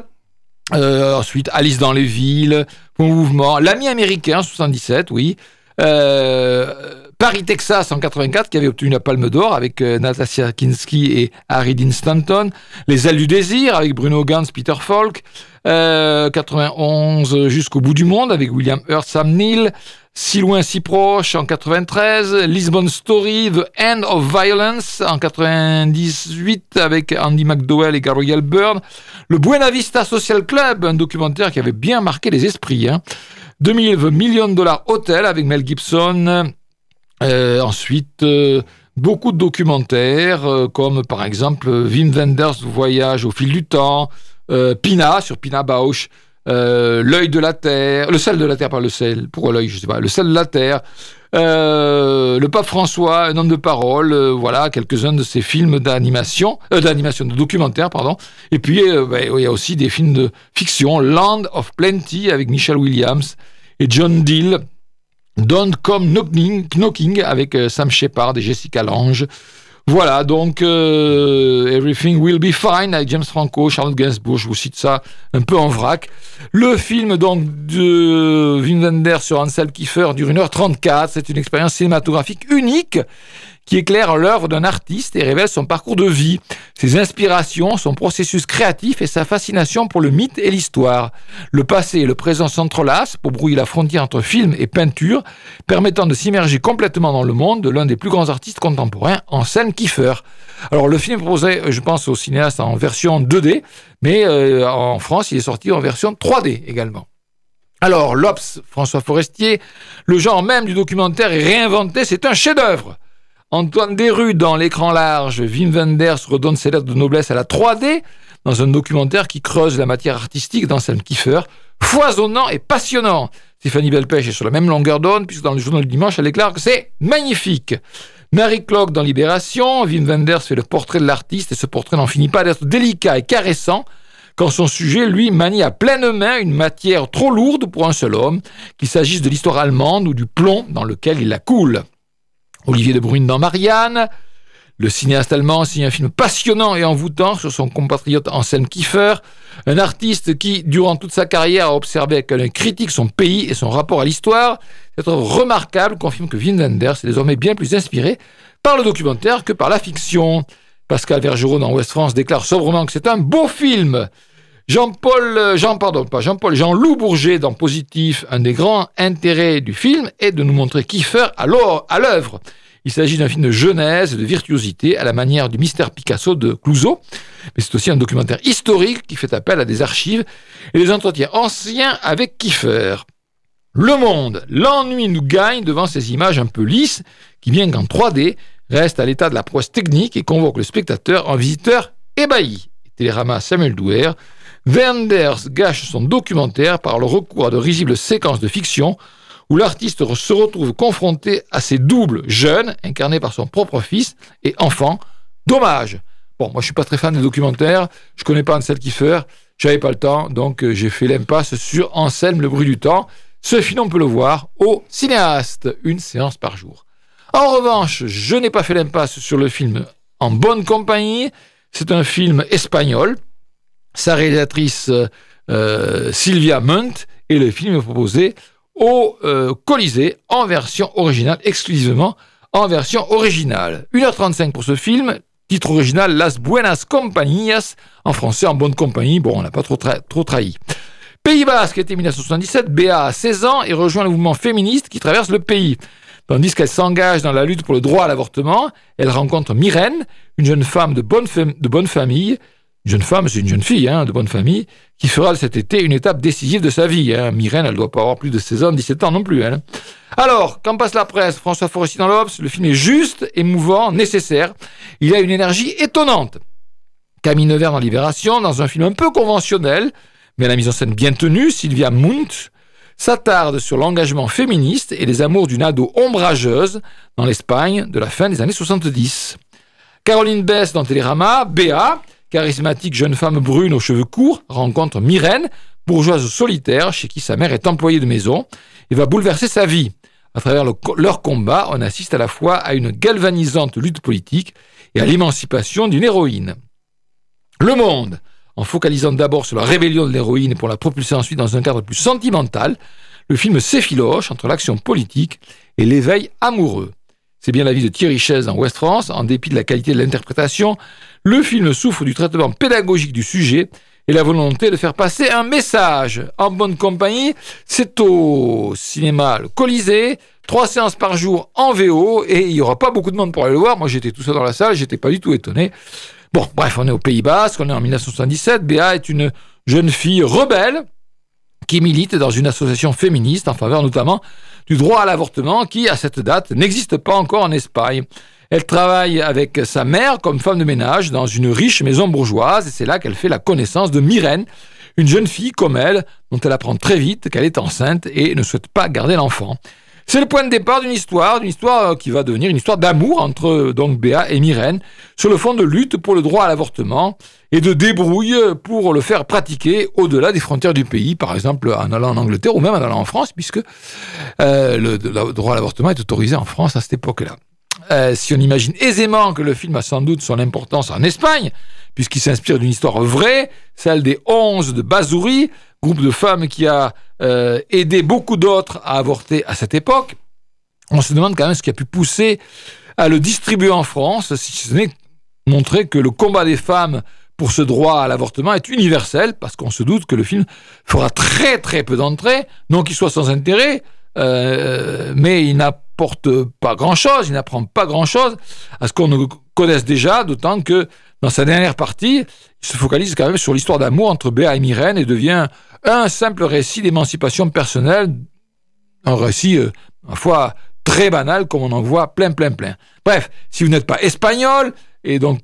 Euh, ensuite, Alice dans les villes, mouvement, L'ami américain, 77, oui. Euh, Paris, Texas, en 84, qui avait obtenu la Palme d'Or avec euh, Natasha Kinski et Harry Dean Stanton. Les ailes du désir, avec Bruno Gantz, Peter Falk. Euh, 91, Jusqu'au bout du monde, avec William Hurt, Sam Neill. Si loin, si proche, en 93. Lisbon Story, The End of Violence, en 98, avec Andy McDowell et Gabriel Byrne. Le Buena Vista Social Club, un documentaire qui avait bien marqué les esprits. Hein. 2000 The Million Dollar Hotel avec Mel Gibson. Euh, ensuite, euh, beaucoup de documentaires, euh, comme par exemple Wim Wenders Voyage au fil du temps, Pina sur Pina Bausch, L'œil de la terre, le sel de la terre, le sel, l'œil, je sais pas, le sel de la terre, le pape François, un homme de parole, voilà quelques-uns de ces films d'animation, d'animation, de documentaires, pardon. Et puis ben, il y a aussi des films de fiction, Land of Plenty avec Michelle Williams et John Deal, Don't Come Knocking, Knocking avec euh, Sam Shepard et Jessica Lange. Voilà, donc euh, Everything Will Be Fine avec James Franco, Charlotte Gainsbourg, je vous cite ça un peu en vrac. Le film donc de Wim Wenders sur Ansel Kiefer dure 1h34, c'est une expérience cinématographique unique qui éclaire l'œuvre d'un artiste et révèle son parcours de vie, ses inspirations, son processus créatif et sa fascination pour le mythe et l'histoire. Le passé et le présent s'entrelacent pour brouiller la frontière entre film et peinture, permettant de s'immerger complètement dans le monde de l'un des plus grands artistes contemporains, Anselm Kiefer. Alors le film proposait, je pense, au cinéaste en version 2D, mais euh, en France, il est sorti en version 3D également. Alors, l'Obs, François Forestier, le genre même du documentaire est réinventé, c'est un chef-d'œuvre. Antoine Desrues, dans l'écran large, Wim Wenders redonne ses lettres de noblesse à la 3D, dans un documentaire qui creuse la matière artistique d'Anselm Kiefer, foisonnant et passionnant. Stéphanie Belpech est sur la même longueur d'onde, puisque dans le journal du dimanche, elle déclare que c'est magnifique. Mary Clock dans Libération, Wim Wenders fait le portrait de l'artiste et ce portrait n'en finit pas d'être délicat et caressant quand son sujet, lui, manie à pleine main une matière trop lourde pour un seul homme, qu'il s'agisse de l'histoire allemande ou du plomb dans lequel il la coule. Olivier de Bruyne dans Marianne. Le cinéaste allemand signe un film passionnant et envoûtant sur son compatriote Anselm Kiefer, un artiste qui, durant toute sa carrière, a observé avec un critique son pays et son rapport à l'histoire. Cette œuvre remarquable confirme que Wim Wenders est désormais bien plus inspiré par le documentaire que par la fiction. Pascal Vergerot dans Ouest France déclare sobrement que c'est un beau film. Jean-Paul, Jean, pardon, pas Jean-Paul, Jean-Loup Bourget dans Positif, un des grands intérêts du film est de nous montrer Kiefer à l'œuvre. Il s'agit d'un film de jeunesse, de virtuosité, à la manière du mystère Picasso de Clouseau. Mais c'est aussi un documentaire historique qui fait appel à des archives et des entretiens anciens avec Kiefer. Le monde, l'ennui nous gagne devant ces images un peu lisses qui, bien qu'en 3D, restent à l'état de la prouesse technique et convoquent le spectateur en visiteur ébahi. Télérama Samuel Douer Wenders gâche son documentaire par le recours à de risibles séquences de fiction où l'artiste se retrouve confronté à ses doubles jeunes, incarnés par son propre fils et enfant. Dommage Bon, moi je suis pas très fan des documentaires, je connais pas Ansel Kiefer, j'avais pas le temps, donc euh, j'ai fait l'impasse sur Anselme le bruit du temps. Ce film, on peut le voir au cinéaste, une séance par jour. En revanche, je n'ai pas fait l'impasse sur le film En bonne compagnie. C'est un film espagnol sa réalisatrice euh, Sylvia Munt, et le film est proposé au euh, Colisée en version originale, exclusivement en version originale. 1h35 pour ce film, titre original Las Buenas Compañías, en français en bonne compagnie, bon on n'a pas trop, trop trahi. Pays Basque était 1977, Béa a 16 ans et rejoint le mouvement féministe qui traverse le pays. Tandis qu'elle s'engage dans la lutte pour le droit à l'avortement, elle rencontre Myrène, une jeune femme de bonne famille, jeune femme, c'est une jeune fille hein, de bonne famille, qui fera cet été une étape décisive de sa vie. Hein. Myrène, elle ne doit pas avoir plus de 16 ans, 17 ans non plus. Hein. Alors, quand passe la presse, François Forestier dans l'Obs, le film est juste, émouvant, nécessaire. Il a une énergie étonnante. Camille Nevers dans Libération, dans un film un peu conventionnel, mais à la mise en scène bien tenue, Sylvia Munt s'attarde sur l'engagement féministe et les amours d'une ado ombrageuse dans l'Espagne de la fin des années 70. Caroline Bess dans Télérama, Béa, charismatique jeune femme brune aux cheveux courts, rencontre Myrène, bourgeoise solitaire chez qui sa mère est employée de maison, et va bouleverser sa vie. À travers leur combat, on assiste à la fois à une galvanisante lutte politique et à l'émancipation d'une héroïne. Le Monde, en focalisant d'abord sur la rébellion de l'héroïne pour la propulser ensuite dans un cadre plus sentimental, le film s'effiloche entre l'action politique et l'éveil amoureux. C'est bien l'avis de Thierry Chaise en West France. En dépit de la qualité de l'interprétation, le film souffre du traitement pédagogique du sujet et la volonté de faire passer un message. En bonne compagnie, c'est au cinéma le Colisée, trois séances par jour en VO et il n'y aura pas beaucoup de monde pour aller le voir. Moi j'étais tout seul dans la salle, j'étais pas du tout étonné. Bon, bref, on est au Pays Basque, on est en 1977. Béa est une jeune fille rebelle qui milite dans une association féministe en faveur notamment du droit à l'avortement qui, à cette date, n'existe pas encore en Espagne. Elle travaille avec sa mère comme femme de ménage dans une riche maison bourgeoise et c'est là qu'elle fait la connaissance de Myrène, une jeune fille comme elle, dont elle apprend très vite qu'elle est enceinte et ne souhaite pas garder l'enfant. C'est le point de départ d'une histoire, d'une histoire euh, qui va devenir une histoire d'amour entre euh, donc Béa et Myrène, sur le fond de lutte pour le droit à l'avortement et de débrouille pour le faire pratiquer au-delà des frontières du pays, par exemple en allant en Angleterre ou même en allant en France, puisque euh, le, le droit à l'avortement est autorisé en France à cette époque-là. Euh, si on imagine aisément que le film a sans doute son importance en Espagne, puisqu'il s'inspire d'une histoire vraie, celle des Onze de Bazouri, groupe de femmes qui a euh, aidé beaucoup d'autres à avorter à cette époque, on se demande quand même ce qui a pu pousser à le distribuer en France, si ce n'est montrer que le combat des femmes pour ce droit à l'avortement est universel, parce qu'on se doute que le film fera très très peu d'entrées, non qu'il soit sans intérêt, euh, mais il n'apporte pas grand-chose, il n'apprend pas grand-chose à ce qu'on connaisse déjà, d'autant que dans sa dernière partie, il se focalise quand même sur l'histoire d'amour entre Béa et Myrène et devient un simple récit d'émancipation personnelle, un récit, euh, foi, très banal, comme on en voit plein, plein, plein. Bref, si vous n'êtes pas espagnol, et donc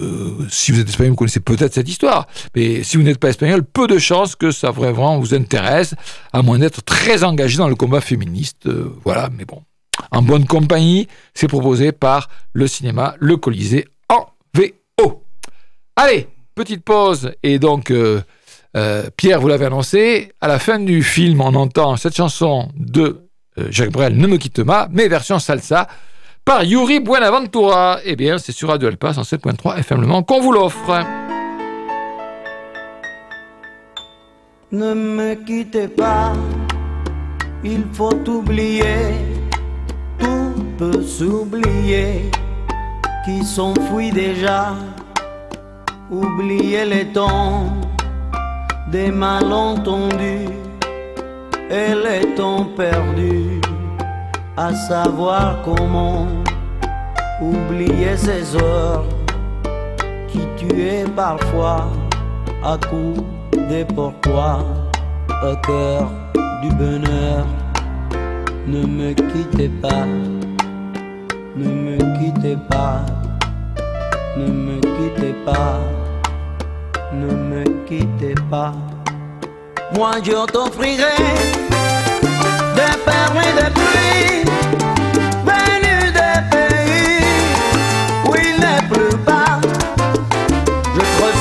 euh, si vous êtes espagnol, vous connaissez peut-être cette histoire. Mais si vous n'êtes pas espagnol, peu de chances que ça vraiment vous intéresse, à moins d'être très engagé dans le combat féministe. Euh, voilà, mais bon. En bonne compagnie, c'est proposé par le cinéma Le Colisée en VO. Allez, petite pause. Et donc, euh, Pierre, vous l'avez annoncé, à la fin du film, on entend cette chanson de Jacques Brel, Ne me quitte pas, mais version salsa par Yuri Buenaventura. Eh bien, c'est sur Radio Elpas en 7.3 FM qu'on vous l'offre. Ne me quittez pas, il faut oublier, tout peut s'oublier, qui s'enfuit déjà, oublier les temps des malentendus et les temps perdus, à savoir comment oublier ces heures qui tuaient parfois à coups des pourquoi au cœur du bonheur. Ne me quittez pas, ne me quittez pas, ne me quittez pas, ne me quittez pas. Moi je t'offrirai des perles et des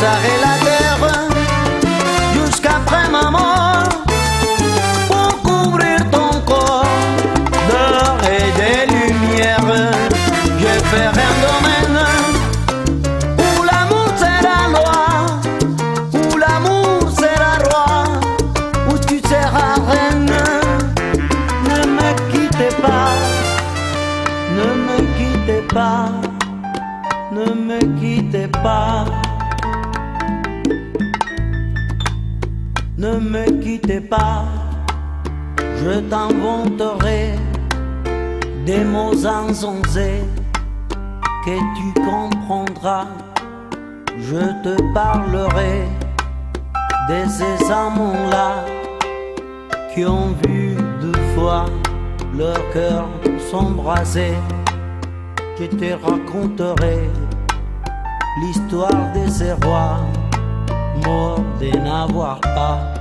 Je creuserai pas, je t'inventerai des mots insensés que tu comprendras. Je te parlerai de ces amants-là qui ont vu deux fois leur cœur s'embraser. Je te raconterai l'histoire de ces rois morts de n'avoir pas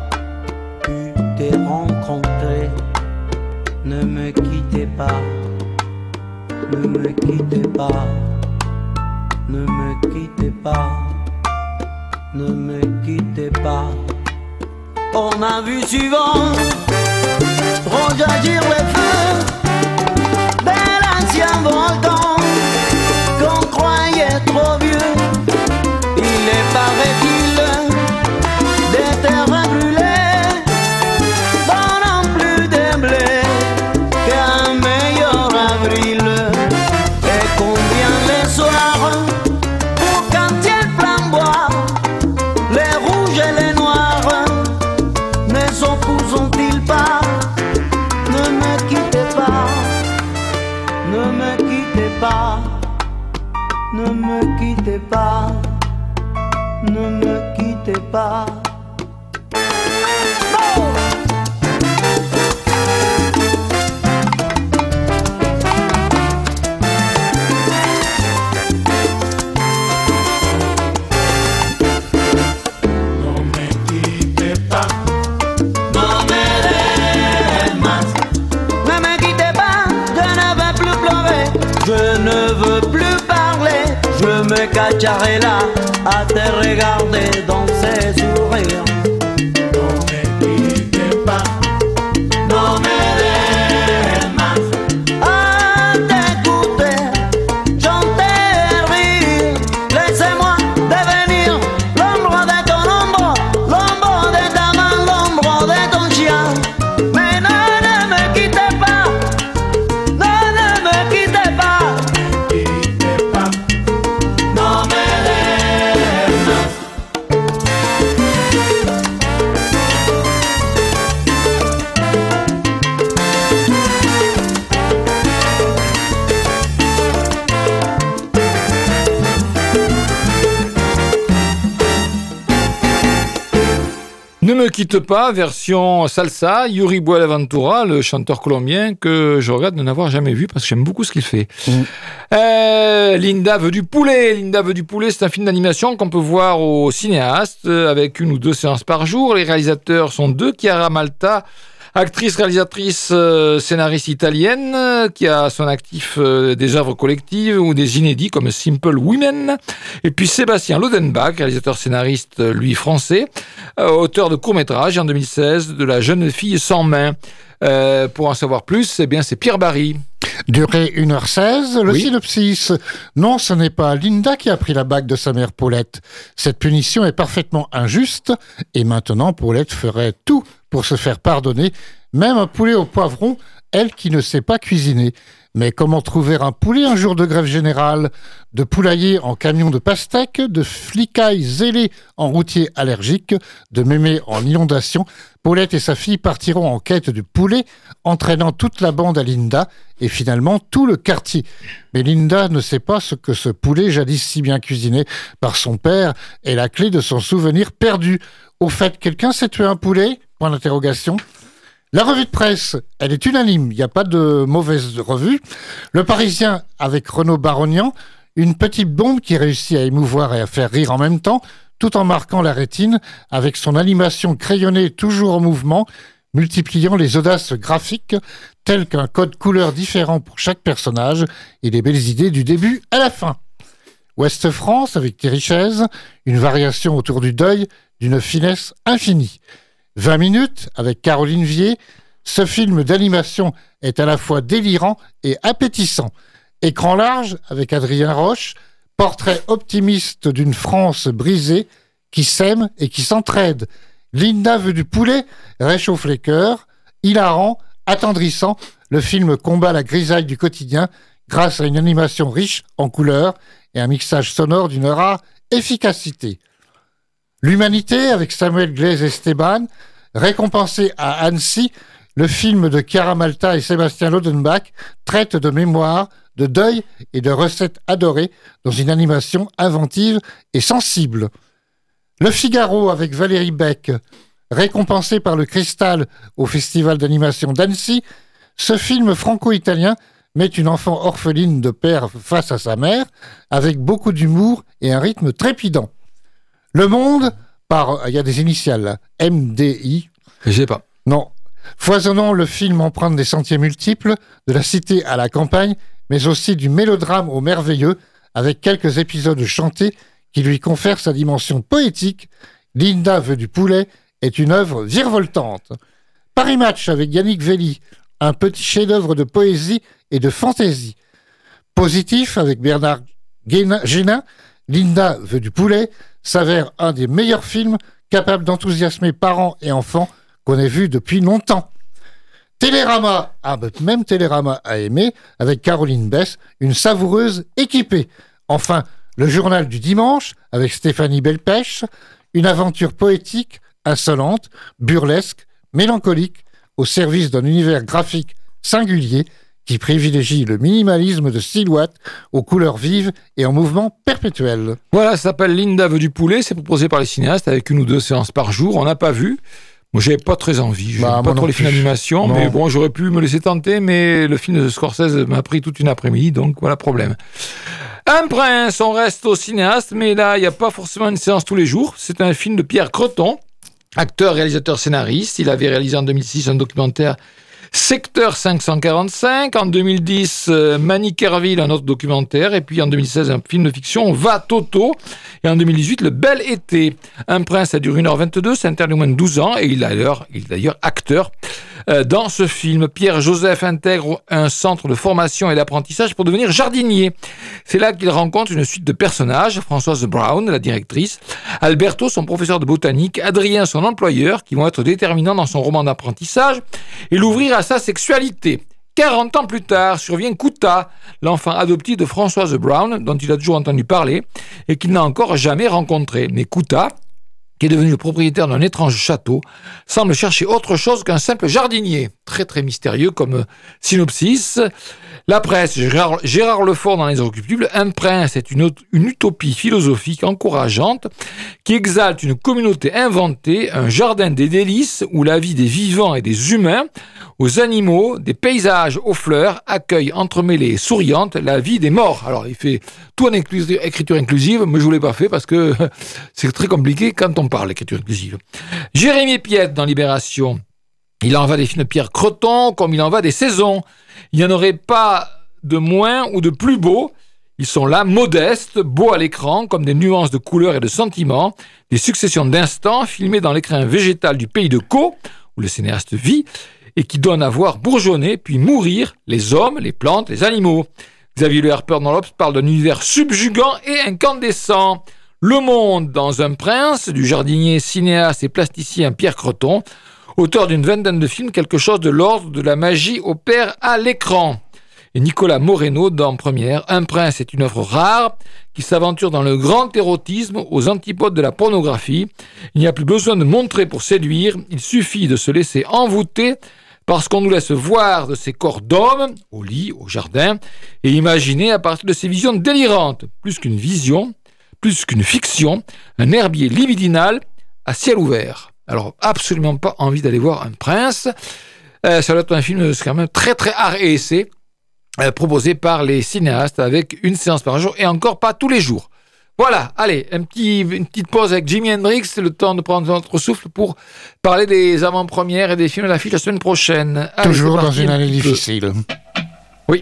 pu te rencontrer. Ne me quittez pas, ne me quittez pas, ne me quittez pas, ne me quittez pas. On a vu souvent rejaillir le feu de l'ancien volcan parler, je me cacherai là à te regarder quitte pas, version salsa, Yuri Buenaventura, le chanteur colombien que je regrette de n'avoir jamais vu parce que j'aime beaucoup ce qu'il fait. Mm. Euh, Linda veut du poulet. Linda veut du poulet, c'est un film d'animation qu'on peut voir au cinéaste euh, avec une ou deux séances par jour. Les réalisateurs sont deux, Chiara Malta, actrice, réalisatrice, euh, scénariste italienne, euh, qui a son actif euh, des œuvres collectives ou des inédits comme Simple Women. Et puis Sébastien Lodenbach, réalisateur scénariste, lui français, auteur de court-métrage en 2016 de La jeune fille sans main. Euh, pour en savoir plus, eh bien c'est Pierre Barry. Durée 1h16, le Oui. synopsis. Non, ce n'est pas Linda qui a pris la bague de sa mère Paulette. Cette punition est parfaitement injuste et maintenant Paulette ferait tout pour se faire pardonner, même un poulet au poivron, elle qui ne sait pas cuisiner. Mais comment trouver un poulet un jour de grève générale De poulailler en camion de pastèque, de flicailles zélés en routier allergique, de mémé en inondation, Paulette et sa fille partiront en quête du poulet, entraînant toute la bande à Linda et finalement tout le quartier. Mais Linda ne sait pas ce que ce poulet jadis si bien cuisiné par son père est la clé de son souvenir perdu. Au fait, quelqu'un s'est tué un poulet? Point d'interrogation. La revue de presse, elle est unanime, il n'y a pas de mauvaise revue. Le Parisien avec Renaud Barognan, une petite bombe qui réussit à émouvoir et à faire rire en même temps, tout en marquant la rétine avec son animation crayonnée toujours en mouvement, multipliant les audaces graphiques telles qu'un code couleur différent pour chaque personnage et les belles idées du début à la fin. Ouest France avec Thierry Chaise, une variation autour du deuil d'une finesse infinie. 20 minutes avec Caroline Vier, ce film d'animation est à la fois délirant et appétissant. Écran large avec Adrien Roche, portrait optimiste d'une France brisée qui s'aime et qui s'entraide. Linda veut du poulet, réchauffe les cœurs, hilarant, attendrissant, le film combat la grisaille du quotidien grâce à une animation riche en couleurs et un mixage sonore d'une rare efficacité. L'humanité avec Samuel Glaise Esteban, récompensé à Annecy, le film de Chiara Malta et Sébastien Lodenbach traite de mémoire, de deuil et de recettes adorées dans une animation inventive et sensible. Le Figaro avec Valérie Beck, récompensé par le Cristal au Festival d'animation d'Annecy, ce film franco-italien met une enfant orpheline de père face à sa mère, avec beaucoup d'humour et un rythme trépidant. Le Monde, par, il y a des initiales là, MDI, Je sais pas. non. Foisonnant le film emprunte des sentiers multiples, de la cité à la campagne, mais aussi du mélodrame au merveilleux, avec quelques épisodes chantés qui lui confèrent sa dimension poétique. Linda veut du poulet est une œuvre virevoltante. Paris Match avec Yannick Velli, un petit chef-d'œuvre de poésie et de fantaisie. Positif avec Bernard Génin, Linda veut du poulet, s'avère un des meilleurs films capables d'enthousiasmer parents et enfants qu'on ait vu depuis longtemps. Télérama, ah bah, même Télérama a aimé, avec Caroline Bess, une savoureuse équipée. Enfin, le journal du dimanche, avec Stéphanie Belpêche, une aventure poétique, insolente, burlesque, mélancolique, au service d'un univers graphique singulier qui privilégie le minimalisme de silhouettes aux couleurs vives et en mouvement perpétuel. Voilà, ça s'appelle Linda veut du poulet. C'est proposé par les cinéastes avec une ou deux séances par jour. On n'a pas vu. Moi, j'avais pas très envie. Je Bah, pas trop les films d'animation, mais bon, j'aurais pu me laisser tenter, mais le film de Scorsese m'a pris toute une après-midi, donc voilà problème. Un prince, on reste au cinéaste, mais là, il n'y a pas forcément une séance tous les jours. C'est un film de Pierre Creton, acteur, réalisateur, scénariste. Il avait réalisé en 2006 un documentaire Secteur 545. En 2010, euh, Manikerville, un autre documentaire. Et puis en 2016, un film de fiction, Va Toto. Et en 2018, Le Bel Été. Un prince, ça dure 1h22, c'est interdit au moins de 12 ans. Et il est d'ailleurs, il est d'ailleurs acteur. Euh, dans ce film, Pierre-Joseph intègre un centre de formation et d'apprentissage pour devenir jardinier. C'est là qu'il rencontre une suite de personnages, Françoise Brown, la directrice, Alberto, son professeur de botanique, Adrien, son employeur, qui vont être déterminants dans son roman d'apprentissage, et l'ouvrir à sa sexualité. 40 ans plus tard, survient Kuta, l'enfant adoptif de Françoise Brown, dont il a toujours entendu parler, et qu'il n'a encore jamais rencontré. Mais Kuta, qui est devenu propriétaire d'un étrange château, semble chercher autre chose qu'un simple jardinier. Très très mystérieux comme euh, synopsis. La presse, Gérard, Lefort dans Les Inoccupables, Un prince est une, utopie philosophique encourageante qui exalte une communauté inventée, un jardin des délices où la vie des vivants et des humains, aux animaux, des paysages aux fleurs, accueille entremêlée et souriante la vie des morts. Alors il fait tout en écriture inclusive, mais je ne l'ai pas fait parce que (laughs) c'est très compliqué quand on parle d'écriture inclusive. Jérémy Piette dans Libération. Il en va des films de Pierre Creton comme il en va des saisons. Il n'y en aurait pas de moins ou de plus beaux. Ils sont là, modestes, beaux à l'écran, comme des nuances de couleurs et de sentiments, des successions d'instants filmés dans l'écrin végétal du pays de Caux, où le cinéaste vit, et qui donnent à voir bourgeonner puis mourir les hommes, les plantes, les animaux. Xavier Le Harper dans l'Obs parle d'un univers subjugant et incandescent. Le Monde dans Un prince, du jardinier, cinéaste et plasticien Pierre Creton, auteur d'une vingtaine de films, quelque chose de l'ordre de la magie opère à l'écran. Et Nicolas Moreno dans Première, Un prince est une œuvre rare qui s'aventure dans le grand érotisme aux antipodes de la pornographie. Il n'y a plus besoin de montrer pour séduire, il suffit de se laisser envoûter parce qu'on nous laisse voir de ces corps d'hommes, au lit, au jardin, et imaginer à partir de ces visions délirantes, plus qu'une vision, plus qu'une fiction, un herbier libidinal à ciel ouvert. Alors, absolument pas envie d'aller voir un prince. Euh, ça doit être un film c'est quand même très très art et essai, euh, proposé par les cinéastes avec une séance par jour et encore pas tous les jours. Voilà, allez, un petit, une petite pause avec Jimi Hendrix, c'est le temps de prendre notre souffle pour parler des avant-premières et des films à l'affiche la semaine prochaine. Allez, Toujours dans une un année difficile. Oui.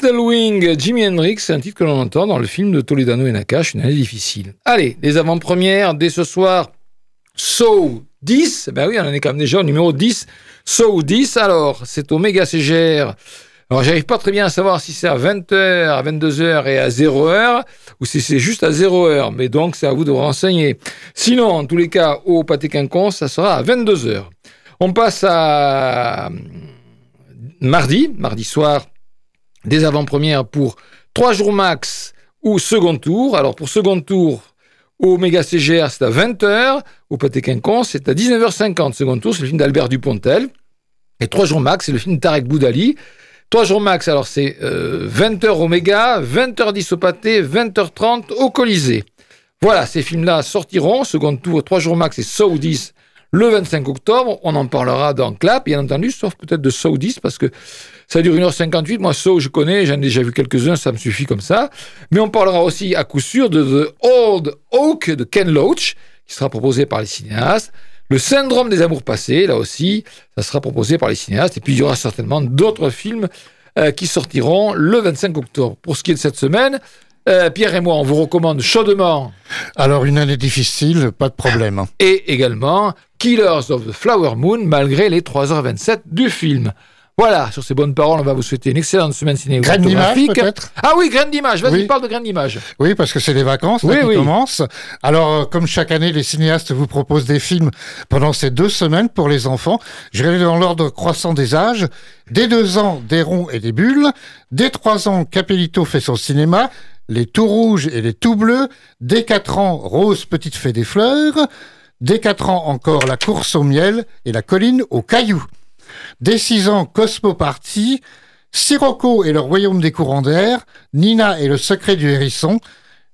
Little Wing, Jimi Hendrix, c'est un titre que l'on entend dans le film de Toledano et Nakash, une année difficile. Allez, les avant-premières, dès ce soir, So 10, ben oui, on en est quand même déjà au numéro 10, So 10, alors, c'est au Méga CGR. Alors, j'arrive pas très bien à savoir si c'est à 20h, à 22h et à 0h, ou si c'est juste à 0h, mais donc c'est à vous de vous renseigner. Sinon, en tous les cas, au Pâté Quinconce, ça sera à 22h. On passe à mardi, mardi soir, des avant-premières pour 3 jours max ou second tour. Alors pour second tour, au Méga CGR, c'est à 20h. Au Pâté Quinconce, c'est à 19h50. Second tour, c'est le film d'Albert Dupontel. Et 3 jours max, c'est le film de Tarek Boudali. 3 jours max, alors c'est euh, 20h au Méga, 20h10 au Pâté, 20h30 au Colisée. Voilà, ces films-là sortiront. Second tour, 3 jours max Saw 10 le 25 octobre. On en parlera dans Clap, bien entendu, sauf peut-être de Saw 10 parce que ça dure 1h58. Moi, Saw, je connais, j'en ai déjà vu quelques-uns, ça me suffit comme ça. Mais on parlera aussi à coup sûr de The Old Oak de Ken Loach, qui sera proposé par les cinéastes. Le syndrome des amours passés, là aussi, ça sera proposé par les cinéastes. Et puis il y aura certainement d'autres films euh, qui sortiront le 25 octobre. Pour ce qui est de cette semaine, euh, Pierre et moi, on vous recommande chaudement Alors, une année difficile, pas de problème. et également Killers of the Flower Moon, malgré les 3h27 du film. Voilà, sur ces bonnes paroles, on va vous souhaiter une excellente semaine Graine cinématographique. peut-être Ah oui, graine d'image. Vas-y, Oui. parle de graine d'image. Oui, parce que c'est les vacances là, Oui, qui oui. commencent. Alors, euh, comme chaque année, les cinéastes vous proposent des films pendant ces deux semaines pour les enfants. Je vais aller dans l'ordre croissant des âges. Dès deux ans, des ronds et des bulles. Dès trois ans, Capelito fait son cinéma. Les tout rouges et les tout bleus. Dès quatre ans, Rose Petite fait des fleurs. Dès quatre ans encore, la course au miel et la colline aux cailloux. Dès six ans, Cosmo Party. Sirocco et le royaume des courants d'air. Nina et le secret du hérisson.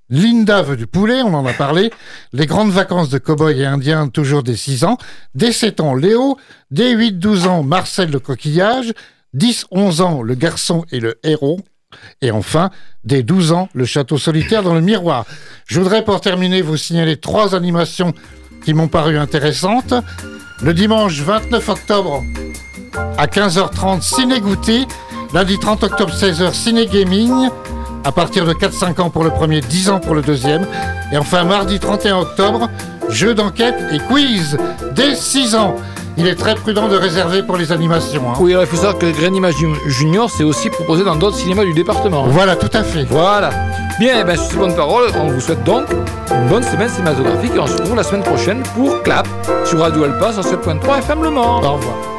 Linda veut du poulet, on en a parlé. Les grandes vacances de cow-boy et indien, toujours dès 6 ans. Dès 7 ans, Léo. Dès 8-12 ans, Marcel le coquillage. 10-11 ans, le garçon et le héros. Et enfin, dès 12 ans, le château solitaire dans le miroir. Je voudrais pour terminer vous signaler trois animations qui m'ont paru intéressantes. Le dimanche 29 octobre à 15h30, Ciné Goûter. Lundi 30 octobre, 16h, Ciné Gaming. À partir de 4-5 ans pour le premier, 10 ans pour le deuxième. Et enfin, mardi 31 octobre, jeu d'enquête et quiz dès 6 ans. Il est très prudent de réserver pour les animations. hein. Oui, il faut savoir que Graine d'image Junior, c'est aussi proposé dans d'autres cinémas du département. Voilà, tout à fait. Voilà. Bien, eh ben, sur ces bonnes paroles, on vous souhaite donc une bonne semaine cinématographique et on se retrouve la semaine prochaine pour Clap sur Radio Alpa 107.3 FM Le Mans. Au revoir.